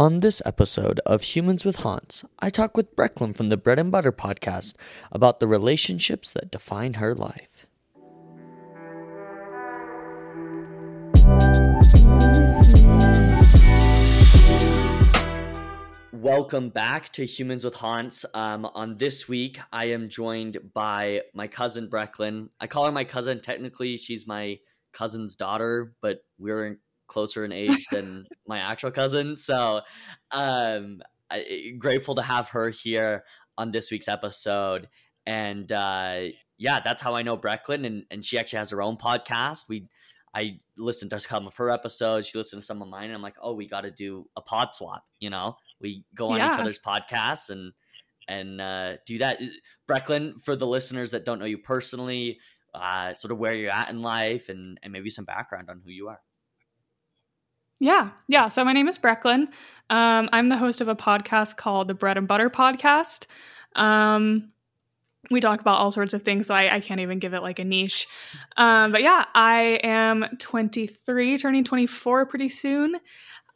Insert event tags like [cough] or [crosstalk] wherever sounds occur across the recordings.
On this episode of Humans with Haunts, I talk with Brecklyn from the Bread and Butter podcast about the relationships that define her life. Welcome back to Humans with Haunts. Um, on this week, I am joined by my cousin Brecklyn. I call her my cousin. Technically, she's my cousin's daughter, but we're closer in age than my actual cousin. So, um, I, grateful to have her here on this week's episode. And uh, yeah, that's how I know Brecklyn, and, and she actually has her own podcast. We I listened to some of her episodes. She listened to some of mine, and I'm like, oh, we got to do a pod swap. You know, we go on yeah. each other's podcasts and and uh, do that. Brecklyn, for the listeners that don't know you personally, uh, sort of where you're at in life, and and maybe some background on who you are. Yeah, yeah. So my name is Brecklyn. Um, I'm the host of a podcast called the Bread and Butter Podcast. Um, we talk about all sorts of things, so I, I can't even give it like a niche. Um, but yeah, I am 23, turning 24 pretty soon.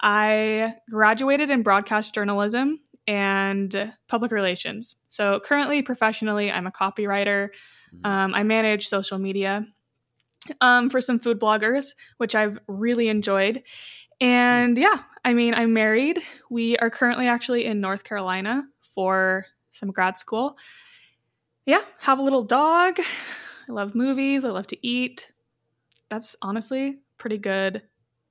I graduated in broadcast journalism and public relations. So currently, professionally, I'm a copywriter. Mm-hmm. Um, I manage social media um, for some food bloggers, which I've really enjoyed. And yeah, I mean, I'm married. We are currently actually in North Carolina for some grad school. Yeah, have a little dog. I love movies. I love to eat. That's honestly pretty good.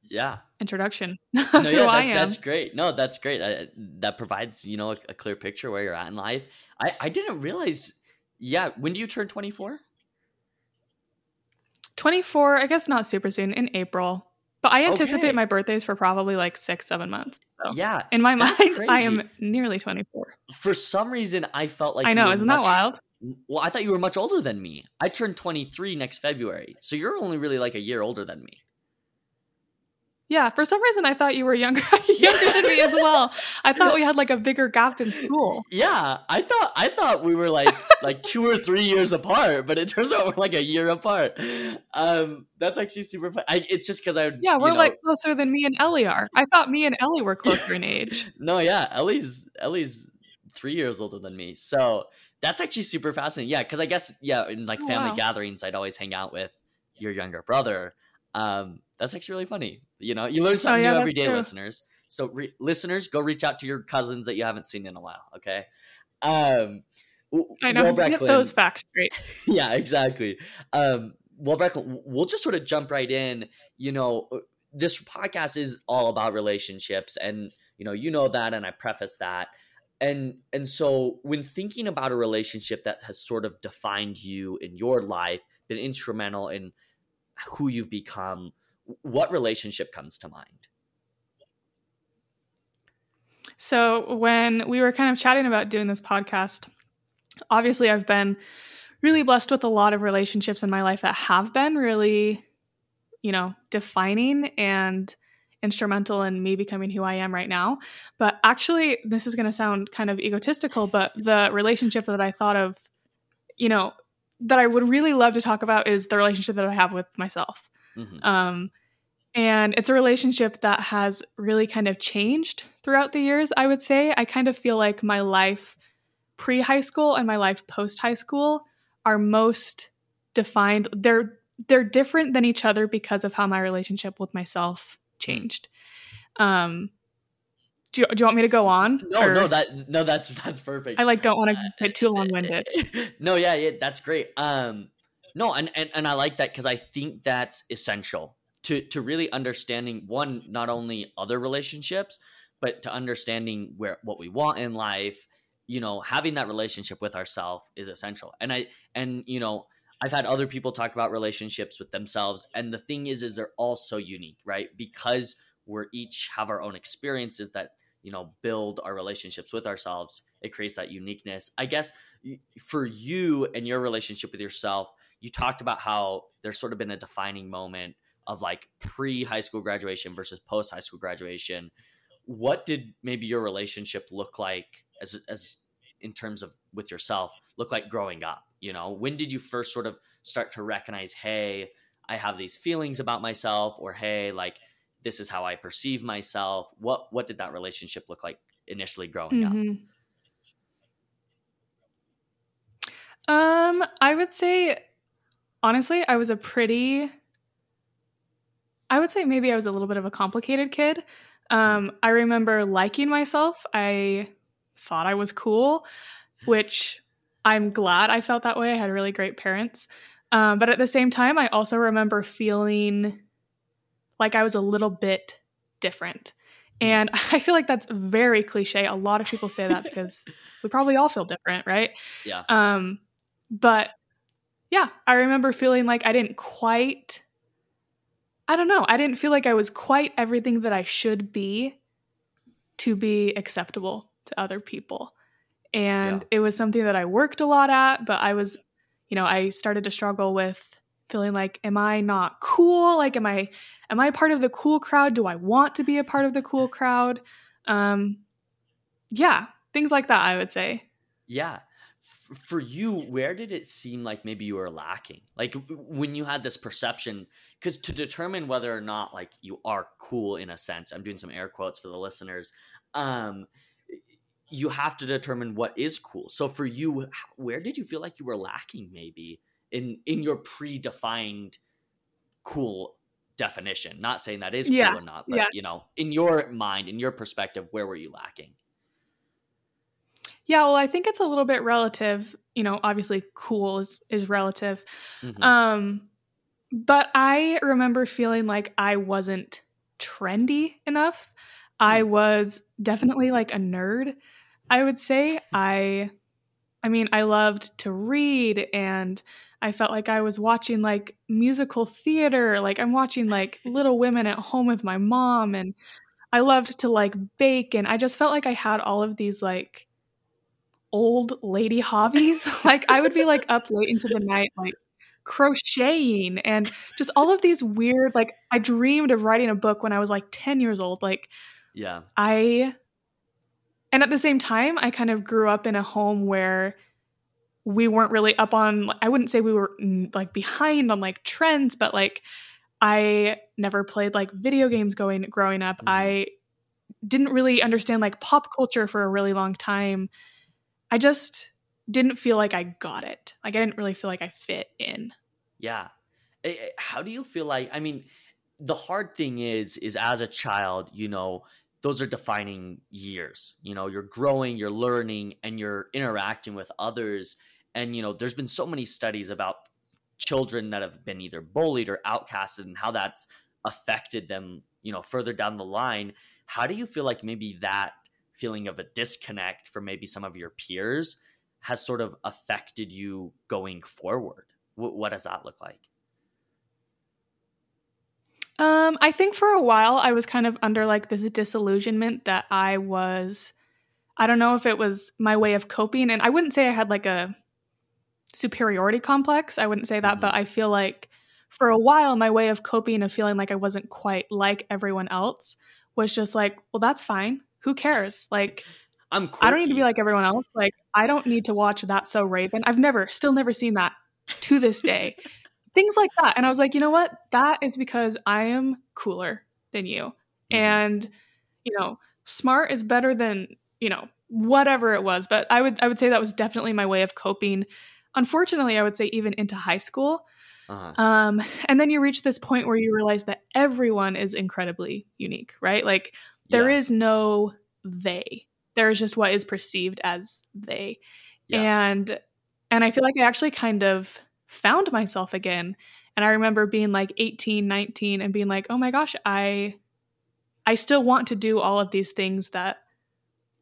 Yeah. Introduction. [laughs] no, yeah, that, that's great. No, that's great. I, that provides you know a, a, clear picture where you're at in life. I I didn't realize. Yeah, when do you turn 24? 24. I guess not super soon. In April. But I anticipate okay. my birthdays for probably like six, seven months. So yeah. In my mind, crazy. I am nearly 24. For some reason, I felt like I know, isn't much, that wild? Well, I thought you were much older than me. I turned 23 next February. So you're only really like a year older than me. Yeah, for some reason I thought you were younger [laughs] younger than me as well. I thought we had like a bigger gap in school. Yeah, I thought I thought we were like like two or three years apart, but it turns out we're like a year apart. Um, that's actually super fun. I, it's just because I yeah, we're know, like closer than me and Ellie are. I thought me and Ellie were closer in age. [laughs] No, yeah, Ellie's Ellie's three years older than me, so that's actually super fascinating. Yeah, because I guess yeah, in like oh, family wow. gatherings, I'd always hang out with your younger brother. Um, that's actually really funny. You know, you learn something oh, yeah, new every day, true. listeners. So, re- listeners, go reach out to your cousins that you haven't seen in a while. Okay. Um, I know. Get those facts straight. [laughs] yeah, exactly. Um, well, Brecklyn, we'll just sort of jump right in. You know, uh, this podcast is all about relationships, and you know, you know that, and I preface that. And and so, when thinking about a relationship that has sort of defined you in your life, been instrumental in who you've become, what relationship comes to mind? So, when we were kind of chatting about doing this podcast, obviously I've been really blessed with a lot of relationships in my life that have been really, you know, defining and instrumental in me becoming who I am right now. But actually, this is going to sound kind of egotistical, but the relationship that I thought of, you know, that I would really love to talk about is the relationship that I have with myself. Mm-hmm. Um, and it's a relationship that has really kind of changed throughout the years, I would say. I kind of feel like my life pre high school and my life post high school are most defined. They're they're different than each other because of how my relationship with myself changed. Um, do you, do you want me to go on? No, or? no, that no, that's [laughs] that's perfect. I like don't want to get too long winded. [laughs] no, yeah, yeah, that's great. Um, no, and and, and I like that because I think that's essential to to really understanding one not only other relationships, but to understanding where what we want in life. You know, having that relationship with ourselves is essential. And I and you know, I've had other people talk about relationships with themselves, and the thing is, is they're all so unique, right? Because we're each have our own experiences that you know build our relationships with ourselves it creates that uniqueness i guess for you and your relationship with yourself you talked about how there's sort of been a defining moment of like pre high school graduation versus post high school graduation what did maybe your relationship look like as as in terms of with yourself look like growing up you know when did you first sort of start to recognize hey i have these feelings about myself or hey like this is how I perceive myself. What what did that relationship look like initially growing mm-hmm. up? Um, I would say honestly, I was a pretty I would say maybe I was a little bit of a complicated kid. Um, I remember liking myself. I thought I was cool, which I'm glad I felt that way. I had really great parents. Um, but at the same time, I also remember feeling like I was a little bit different. And [laughs] I feel like that's very cliche. A lot of people say that [laughs] because we probably all feel different, right? Yeah. Um, but yeah, I remember feeling like I didn't quite I don't know, I didn't feel like I was quite everything that I should be to be acceptable to other people. And yeah. it was something that I worked a lot at, but I was, you know, I started to struggle with feeling like am I not cool? Like am I am I part of the cool crowd? Do I want to be a part of the cool crowd? Um yeah, things like that I would say. Yeah for you, where did it seem like maybe you were lacking? Like when you had this perception, because to determine whether or not like you are cool in a sense, I'm doing some air quotes for the listeners. Um, you have to determine what is cool. So for you, where did you feel like you were lacking maybe in in your predefined cool definition? Not saying that is cool yeah. or not, but yeah. you know, in your mind, in your perspective, where were you lacking? Yeah, well, I think it's a little bit relative. You know, obviously, cool is is relative. Mm-hmm. Um, but I remember feeling like I wasn't trendy enough. I mm. was definitely like a nerd. I would say [laughs] I I mean, I loved to read and I felt like I was watching like musical theater. Like I'm watching like [laughs] Little Women at home with my mom and I loved to like bake and I just felt like I had all of these like old lady hobbies. [laughs] like I would be like up late into the night, like crocheting and just all of these weird like I dreamed of writing a book when I was like 10 years old. Like yeah. I and at the same time I kind of grew up in a home where we weren't really up on I wouldn't say we were like behind on like trends, but like I never played like video games going growing up. Mm-hmm. I didn't really understand like pop culture for a really long time I just didn't feel like I got it. Like I didn't really feel like I fit in. Yeah. Eh, eh, how do you feel like I mean the hard thing is is as a child, you know, those are defining years. You know, you're growing, you're learning and you're interacting with others and you know, there's been so many studies about children that have been either bullied or outcasted and how that's affected them, you know, further down the line. How do you feel like maybe that feeling of a disconnect from maybe some of your peers has sort of affected you going forward? W- what does that look like? Um, I think for a while I was kind of under like this disillusionment that I was I don't know if it was my way of coping and I wouldn't say I had like a superiority complex. I wouldn't say that, mm-hmm. but I feel like for a while my way of coping of feeling like I wasn't quite like everyone else was just like, well that's fine who cares? Like, I'm I don't need to be like everyone else. Like, I don't need to watch That's So Raven. I've never, still never seen that to this day. [laughs] Things like that. And I was like, you know what? That is because I am cooler than you. Mm-hmm. And, you know, smart is better than, you know, whatever it was. But I would I would say that was definitely my way of coping. Unfortunately, I would say even into high school. Uh-huh. Um, and then you reach this point where you realize that everyone is incredibly unique, right? Like there yeah. is no they. There is just what is perceived as they. Yeah. And and I feel like I actually kind of found myself again. And I remember being like 18, 19 and being like, "Oh my gosh, I I still want to do all of these things that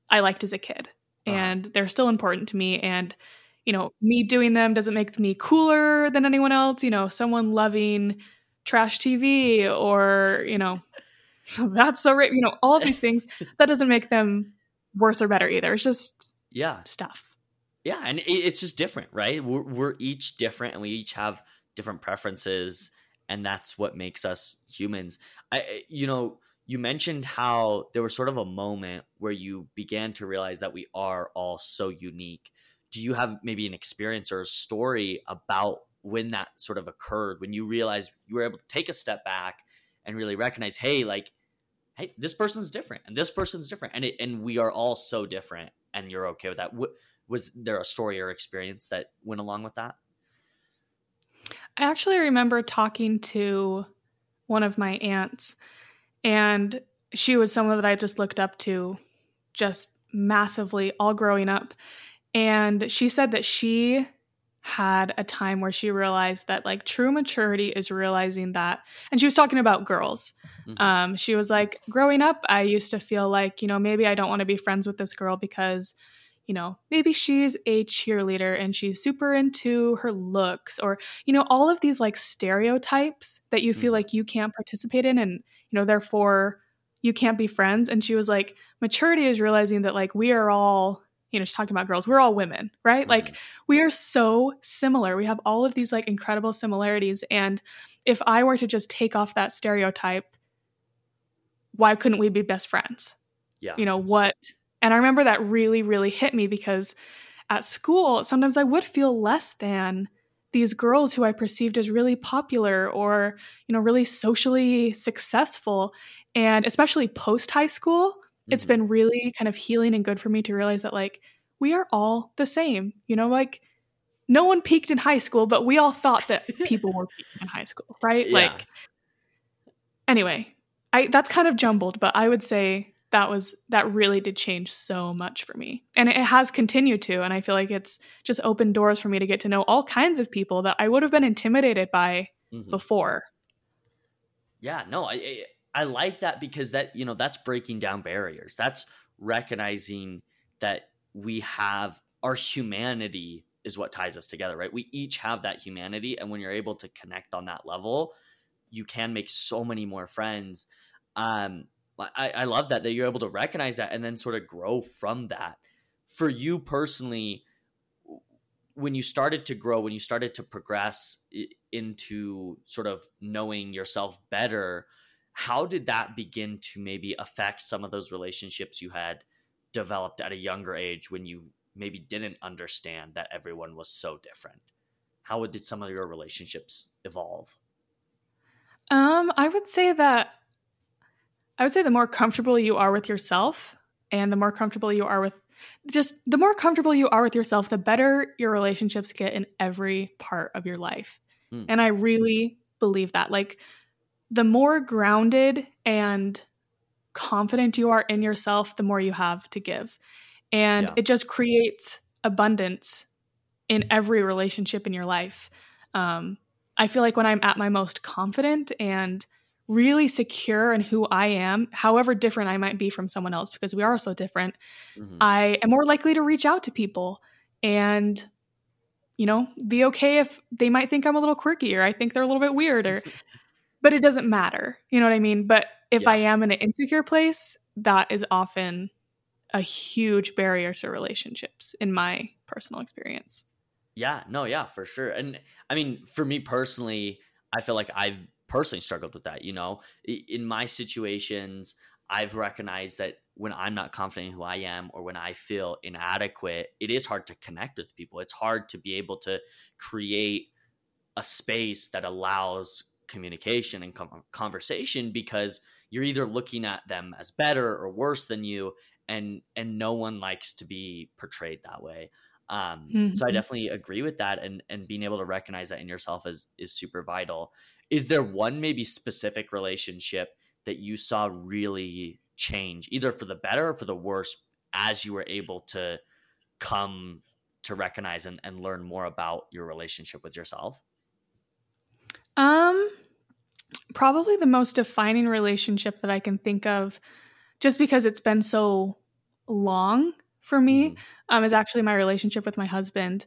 I liked as a kid. Uh-huh. And they're still important to me and you know, me doing them doesn't make me cooler than anyone else, you know, someone loving trash TV or, you know, [laughs] that's so right. You know, all of these [laughs] things that doesn't make them worse or better either. It's just yeah stuff. Yeah, and it's just different, right? We're, we're each different, and we each have different preferences, and that's what makes us humans. I, you know, you mentioned how there was sort of a moment where you began to realize that we are all so unique. Do you have maybe an experience or a story about when that sort of occurred, when you realized you were able to take a step back and really recognize hey like hey this person's different and this person's different and it, and we are all so different and you're okay with that. Was there a story or experience that went along with that? I actually remember talking to one of my aunts and she was someone that i just looked up to just massively all growing up. And she said that she had a time where she realized that like true maturity is realizing that and she was talking about girls mm-hmm. um, she was like growing up i used to feel like you know maybe i don't want to be friends with this girl because you know maybe she's a cheerleader and she's super into her looks or you know all of these like stereotypes that you feel mm-hmm. like you can't participate in and you know therefore you can't be friends and she was like maturity is realizing that like we are all you know, she's talking about girls. We're all women, right? Mm-hmm. Like we are so similar. We have all of these like incredible similarities. And if I were to just take off that stereotype, why couldn't we be best friends? Yeah. You know, what? And I remember that really, really hit me because at school, sometimes I would feel less than these girls who I perceived as really popular or, you know, really socially successful. And especially post high school, it's mm-hmm. been really kind of healing and good for me to realize that like we are all the same. You know, like no one peaked in high school, but we all thought that [laughs] people were peaking in high school, right? Yeah. Like anyway, I that's kind of jumbled, but I would say that was that really did change so much for me. And it has continued to and I feel like it's just opened doors for me to get to know all kinds of people that I would have been intimidated by mm-hmm. before. Yeah, no, I, I like that because that you know that's breaking down barriers. That's recognizing that we have our humanity is what ties us together, right? We each have that humanity, and when you're able to connect on that level, you can make so many more friends. Um, I, I love that that you're able to recognize that and then sort of grow from that. For you personally, when you started to grow, when you started to progress into sort of knowing yourself better, how did that begin to maybe affect some of those relationships you had developed at a younger age when you maybe didn't understand that everyone was so different? How did some of your relationships evolve? Um i would say that i would say the more comfortable you are with yourself and the more comfortable you are with just the more comfortable you are with yourself the better your relationships get in every part of your life. Mm. and i really believe that. Like the more grounded and confident you are in yourself, the more you have to give. And yeah. it just creates abundance in every relationship in your life. Um, I feel like when I'm at my most confident and really secure in who I am, however different I might be from someone else, because we are so different, mm-hmm. I am more likely to reach out to people and, you know, be okay if they might think I'm a little quirky or I think they're a little bit weird or [laughs] but it doesn't matter. You know what I mean? But if yeah. I am in an insecure place, that is often a huge barrier to relationships in my personal experience. Yeah, no, yeah, for sure. And I mean, for me personally, I feel like I've personally struggled with that. You know, in my situations, I've recognized that when I'm not confident in who I am or when I feel inadequate, it is hard to connect with people. It's hard to be able to create a space that allows communication and conversation because you're either looking at them as better or worse than you and and no one likes to be portrayed that way um, mm-hmm. so i mm-hmm. definitely agree with that and and being able to recognize that in yourself is is super vital is there one maybe specific relationship that you saw really change either for the better or for the worse as you were able to come to recognize and, and learn more about your relationship with yourself um, probably the most defining relationship that I can think of, just because it's been so long for me, mm. um, is actually my relationship with my husband.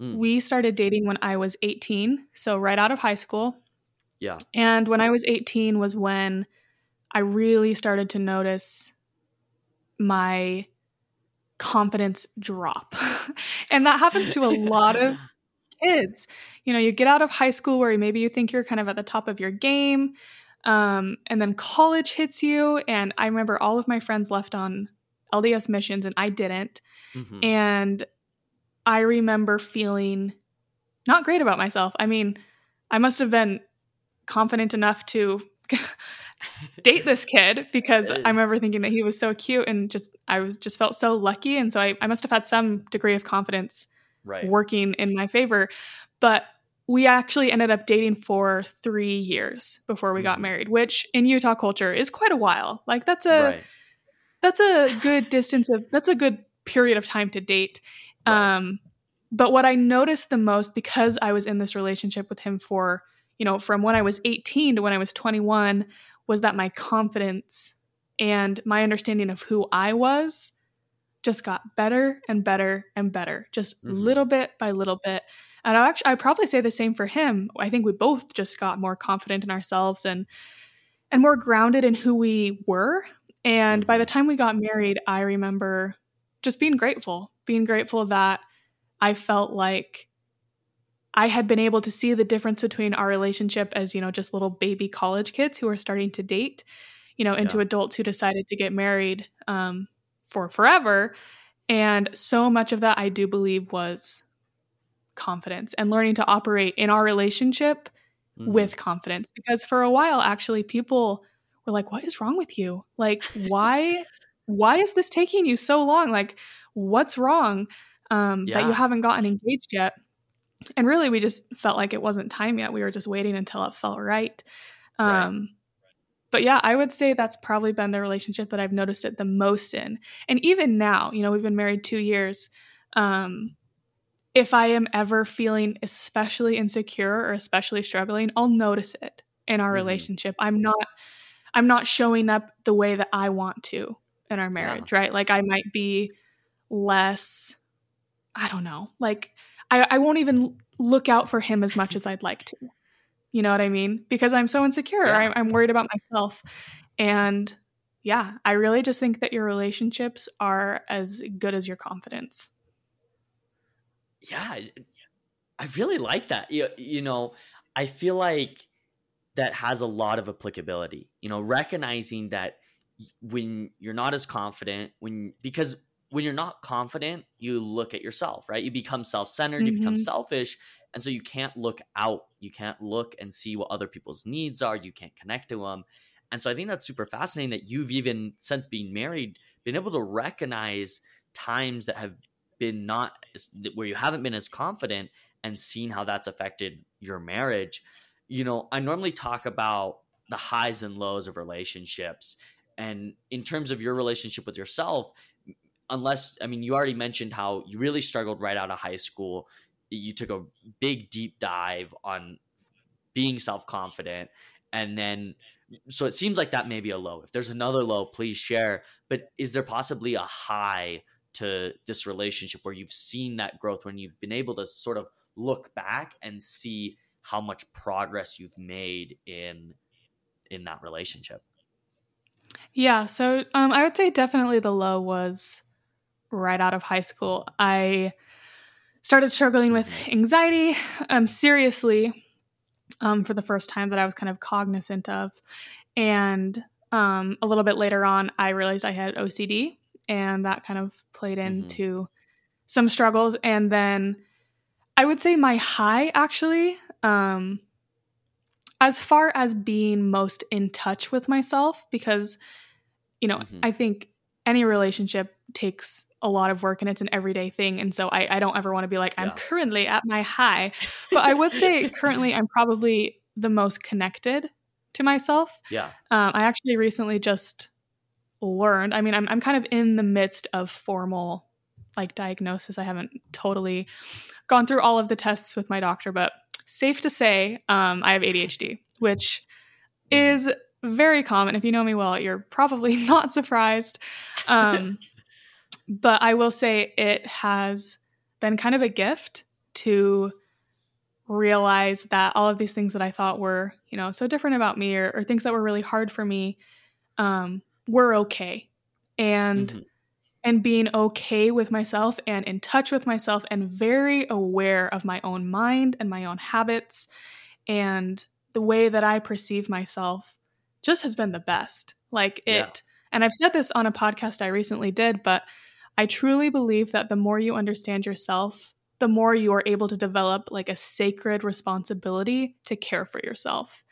Mm. We started dating when I was 18, so right out of high school. Yeah. And when I was 18 was when I really started to notice my confidence drop. [laughs] and that happens to a lot of kids. You know, you get out of high school where maybe you think you're kind of at the top of your game, um, and then college hits you. And I remember all of my friends left on LDS missions, and I didn't. Mm-hmm. And I remember feeling not great about myself. I mean, I must have been confident enough to [laughs] date this kid because I remember thinking that he was so cute and just I was just felt so lucky and so I, I must have had some degree of confidence right. working in my favor. But we actually ended up dating for three years before we got Mhm. married, which in Utah culture is quite a while. Like that's a right. that's a good distance of that's a good period of time to date. Right. Um, but what I noticed the most because I was in this relationship with him for you know from when I was 18 to when I was 21 was that my confidence and my understanding of who I was just got better and better and better, just Mhm. little bit by little bit. And I actually I probably say the same for him. I think we both just got more confident in ourselves and and more grounded in who we were. And by the Mhm. time we got married, I remember just being grateful, being grateful that I felt like I had been able to see the difference between our relationship as, you know, just little baby college kids who are starting to date, you know, into Yeah. adults who decided to get married um, for forever. And so much of that, I do believe, was confidence and learning to operate in our relationship Mhm. with confidence. Because for a while, actually, people were like, "What is wrong with you? Like, why, [laughs] why is this taking you so long? Like, what's wrong um, that you haven't gotten engaged yet?" And really, we just felt like it wasn't time yet. We were just waiting until it felt right. Right. But yeah, I would say that's probably been the relationship that I've noticed it the most in. And even now, you know, we've been married two years. Um, if I am ever feeling especially insecure or especially struggling, I'll notice it in our Mhm. relationship. I'm not I'm not showing up the way that I want to in our marriage, right? Like I might be less I don't know. Like I, I won't even look out for him as much as I'd like to. You know what I mean? Because I'm so insecure. Yeah. I'm, I'm worried about myself. And yeah, I really just think that your relationships are as good as your confidence. yeah I- really like that you, you know i feel like that has a lot of applicability you know recognizing that when you're not as confident when because when you're not confident you look at yourself right you become self-centered you become Mhm. selfish and so you can't look out you can't look and see what other people's needs are you can't connect to them and so i think that's super fascinating that you've even since being married been able to recognize times that have been not where you haven't been as confident and seen how that's affected your marriage. You know i normally talk about the highs and lows of relationships. And in terms of your relationship with yourself unless i mean you already mentioned how you really struggled right out of high school you took a big deep dive on being self-confident and then so it seems like that may be a low. If there's another low please share. But is there possibly a high to this relationship where you've seen that growth when you've been able to sort of look back and see how much progress you've made in in that relationship? Yeah, so um, I would say definitely the low was right out of high school. I started struggling with anxiety um, seriously um, for the first time that I was kind of cognizant of. And um, a little bit later on, I realized I had OCD, and that kind of played Mhm. into some struggles. And then I would say my high actually, um, as far as being most in touch with myself, because, you know, Mhm. I think any relationship takes a lot of work and it's an everyday thing. And so I, I don't ever want to be like, I'm Yeah. currently at my high. [laughs] But I would say currently I'm probably the most connected to myself. yeah Um, I actually recently just learned. I mean, I'm I'm kind of in the midst of formal like diagnosis. I haven't totally gone through all of the tests with my doctor, but safe to say, um, I have ADHD, which is very common. If you know me well, you're probably [laughs] not surprised. Um, but I will say it has been kind of a gift to realize that all of these things that I thought were, you know, so different about me or, or things that were really hard for me um, were okay. And Mhm. and being okay with myself and in touch with myself and very aware of my own mind and my own habits and the way that I perceive myself just has been the best. Like it, Yeah. and I've said this on a podcast I recently did, but I truly believe that the more you understand yourself, the more you are able to develop like a sacred responsibility to care for yourself.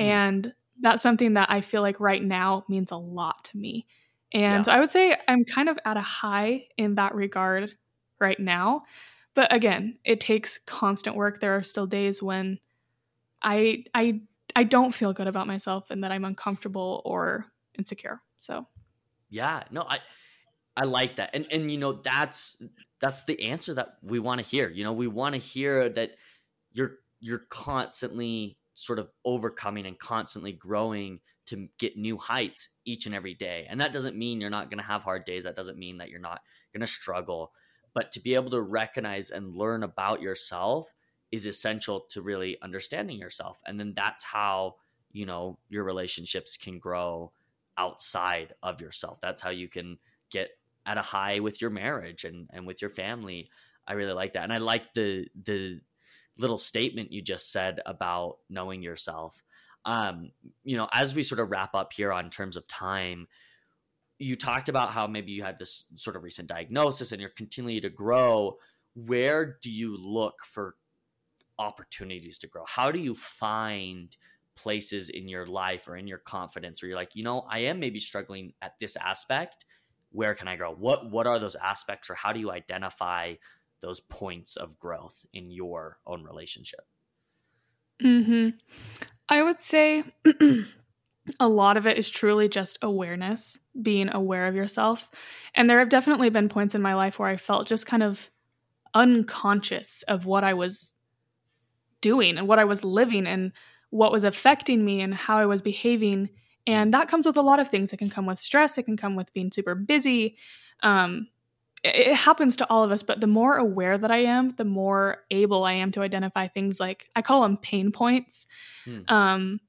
Mm. And that's something that I feel like right now means a lot to me. And Yeah. so I would say I'm kind of at a high in that regard right now. But again, it takes constant work. There are still days when I I I don't feel good about myself and that I'm uncomfortable or insecure. So Yeah, no, I I like that. And and you know, that's that's the answer that we want to hear. You know, we want to hear that you're you're constantly sort of overcoming and constantly growing to get new heights each and every day. And that doesn't mean you're not going to have hard days. That doesn't mean that you're not going to struggle. But to be able to recognize and learn about yourself is essential to really understanding yourself. And then that's how, you know, your relationships can grow outside of yourself. That's how you can get at a high with your marriage and, and with your family. I really like that. And I like the the little statement you just said about knowing yourself. Um, you know, as we sort of wrap up here on terms of time, you talked about how maybe you had this sort of recent diagnosis and you're continuing to grow. Where do you look for opportunities to grow? How do you find places in your life or in your confidence where you're like, you know, I am maybe struggling at this aspect. Where can I grow? What what are those aspects or how do you identify those points of growth in your own relationship? hmm I would say [clears throat] a lot of it is truly just awareness, being aware of yourself. And there have definitely been points in my life where I felt just kind of unconscious of what I was doing and what I was living and what was affecting me and how I was behaving. And that comes with a lot of things. It can come with stress, it can come with being super busy. Um, it, it happens to all of us, but the more aware that I am, the more able I am to identify things like I call them pain points. Hmm. Um,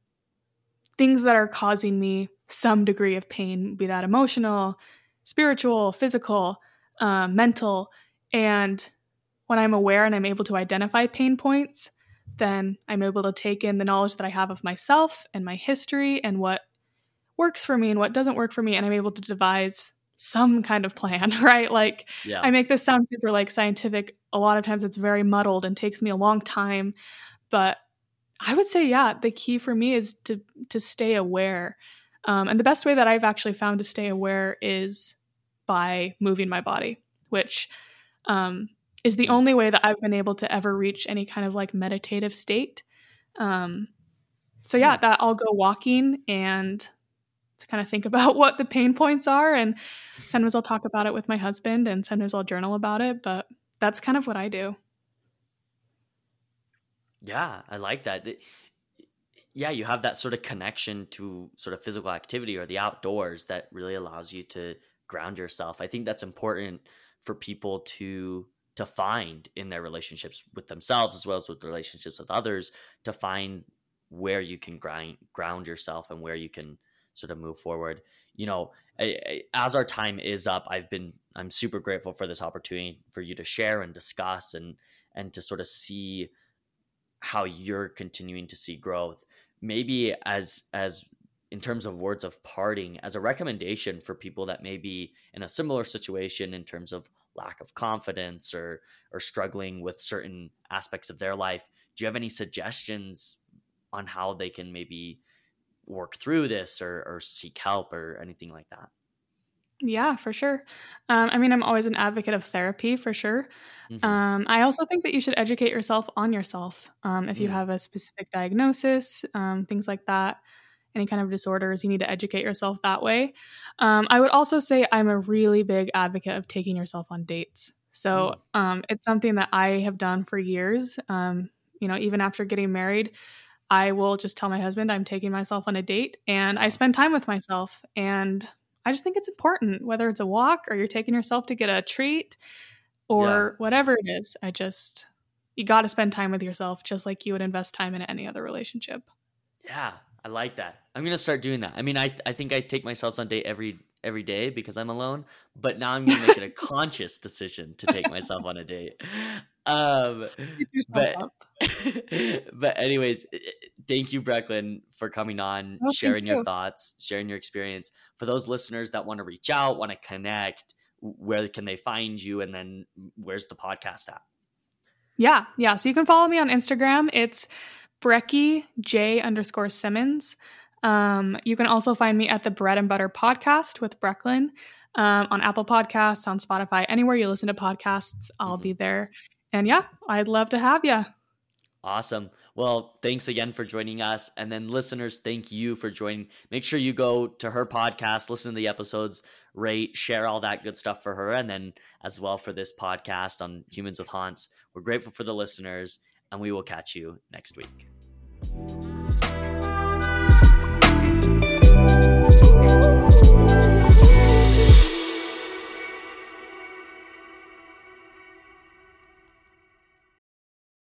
things that are causing me some degree of pain, be that emotional, spiritual, physical, uh, mental. And when I'm aware and I'm able to identify pain points, then I'm able to take in the knowledge that I have of myself and my history and what works for me and what doesn't work for me. And I'm able to devise some kind of plan, [laughs] right? Like, Yeah. I make this sound super like scientific. A lot of times it's very muddled and takes me a long time. But I would say, yeah, the key for me is to to stay aware. Um, and the best way that I've actually found to stay aware is by moving my body, which um, is the only way that I've been able to ever reach any kind of like meditative state. Um, so yeah, Hmm. that I'll go walking and to kind of think [laughs] about what the pain points are, and sometimes I'll talk about it with my husband, and sometimes I'll journal about it. But that's kind of what I do. Yeah, I like that. Yeah, you have that sort of connection to sort of physical activity or the outdoors that really allows you to ground yourself. I think that's important for people to to find in their relationships with themselves as well as with relationships with others to find where you can grind ground yourself and where you can sort of move forward. You know, I, I, as our time is up, I've been I'm super grateful for this opportunity for you to share and discuss and and to sort of see how you're continuing to see growth maybe as as in terms of words of parting as a recommendation for people that may be in a similar situation in terms of lack of confidence or or struggling with certain aspects of their life do you have any suggestions on how they can maybe work through this or, or seek help or anything like that Yeah, for sure. Um, I mean, I'm always an advocate of therapy for sure. Mhm. Um, I also think that you should educate yourself on yourself. Um, if you Mm. have a specific diagnosis, um, things like that, any kind of disorders, you need to educate yourself that way. Um, I would also say I'm a really big advocate of taking yourself on dates. So um, it's something that I have done for years. Um, you know, even after getting married, I will just tell my husband I'm taking myself on a date and I spend time with myself. And I just think it's important, whether it's a walk or you're taking yourself to get a treat or whatever it is. I just, you got to spend time with yourself just like you would invest time in any other relationship. Yeah, I like that. I'm gonna start doing that. I mean, I I think I take myself on date every every day because I'm alone, but now I'm gonna make it a [laughs] conscious decision to take myself on a date. Um, but [laughs] but anyways, thank you, Brecklyn, for coming on, Oh, sharing your you. thoughts, sharing your experience. For those listeners that want to reach out, want to connect, where can they find you, and then where's the podcast at? Yeah, yeah. So you can follow me on Instagram. It's Brecky J underscore Simmons. Um, you can also find me at the Bread and Butter podcast with Brecklyn um, on Apple Podcasts, on Spotify, anywhere you listen to podcasts, I'll mm-hmm. be there. And yeah, I'd love to have you. Awesome. Well, thanks again for joining us. And then, listeners, thank you for joining. Make sure you go to her podcast, listen to the episodes, rate, share all that good stuff for her. And then, as well, for this podcast on Humans with Haunts. We're grateful for the listeners, and we will catch you next week.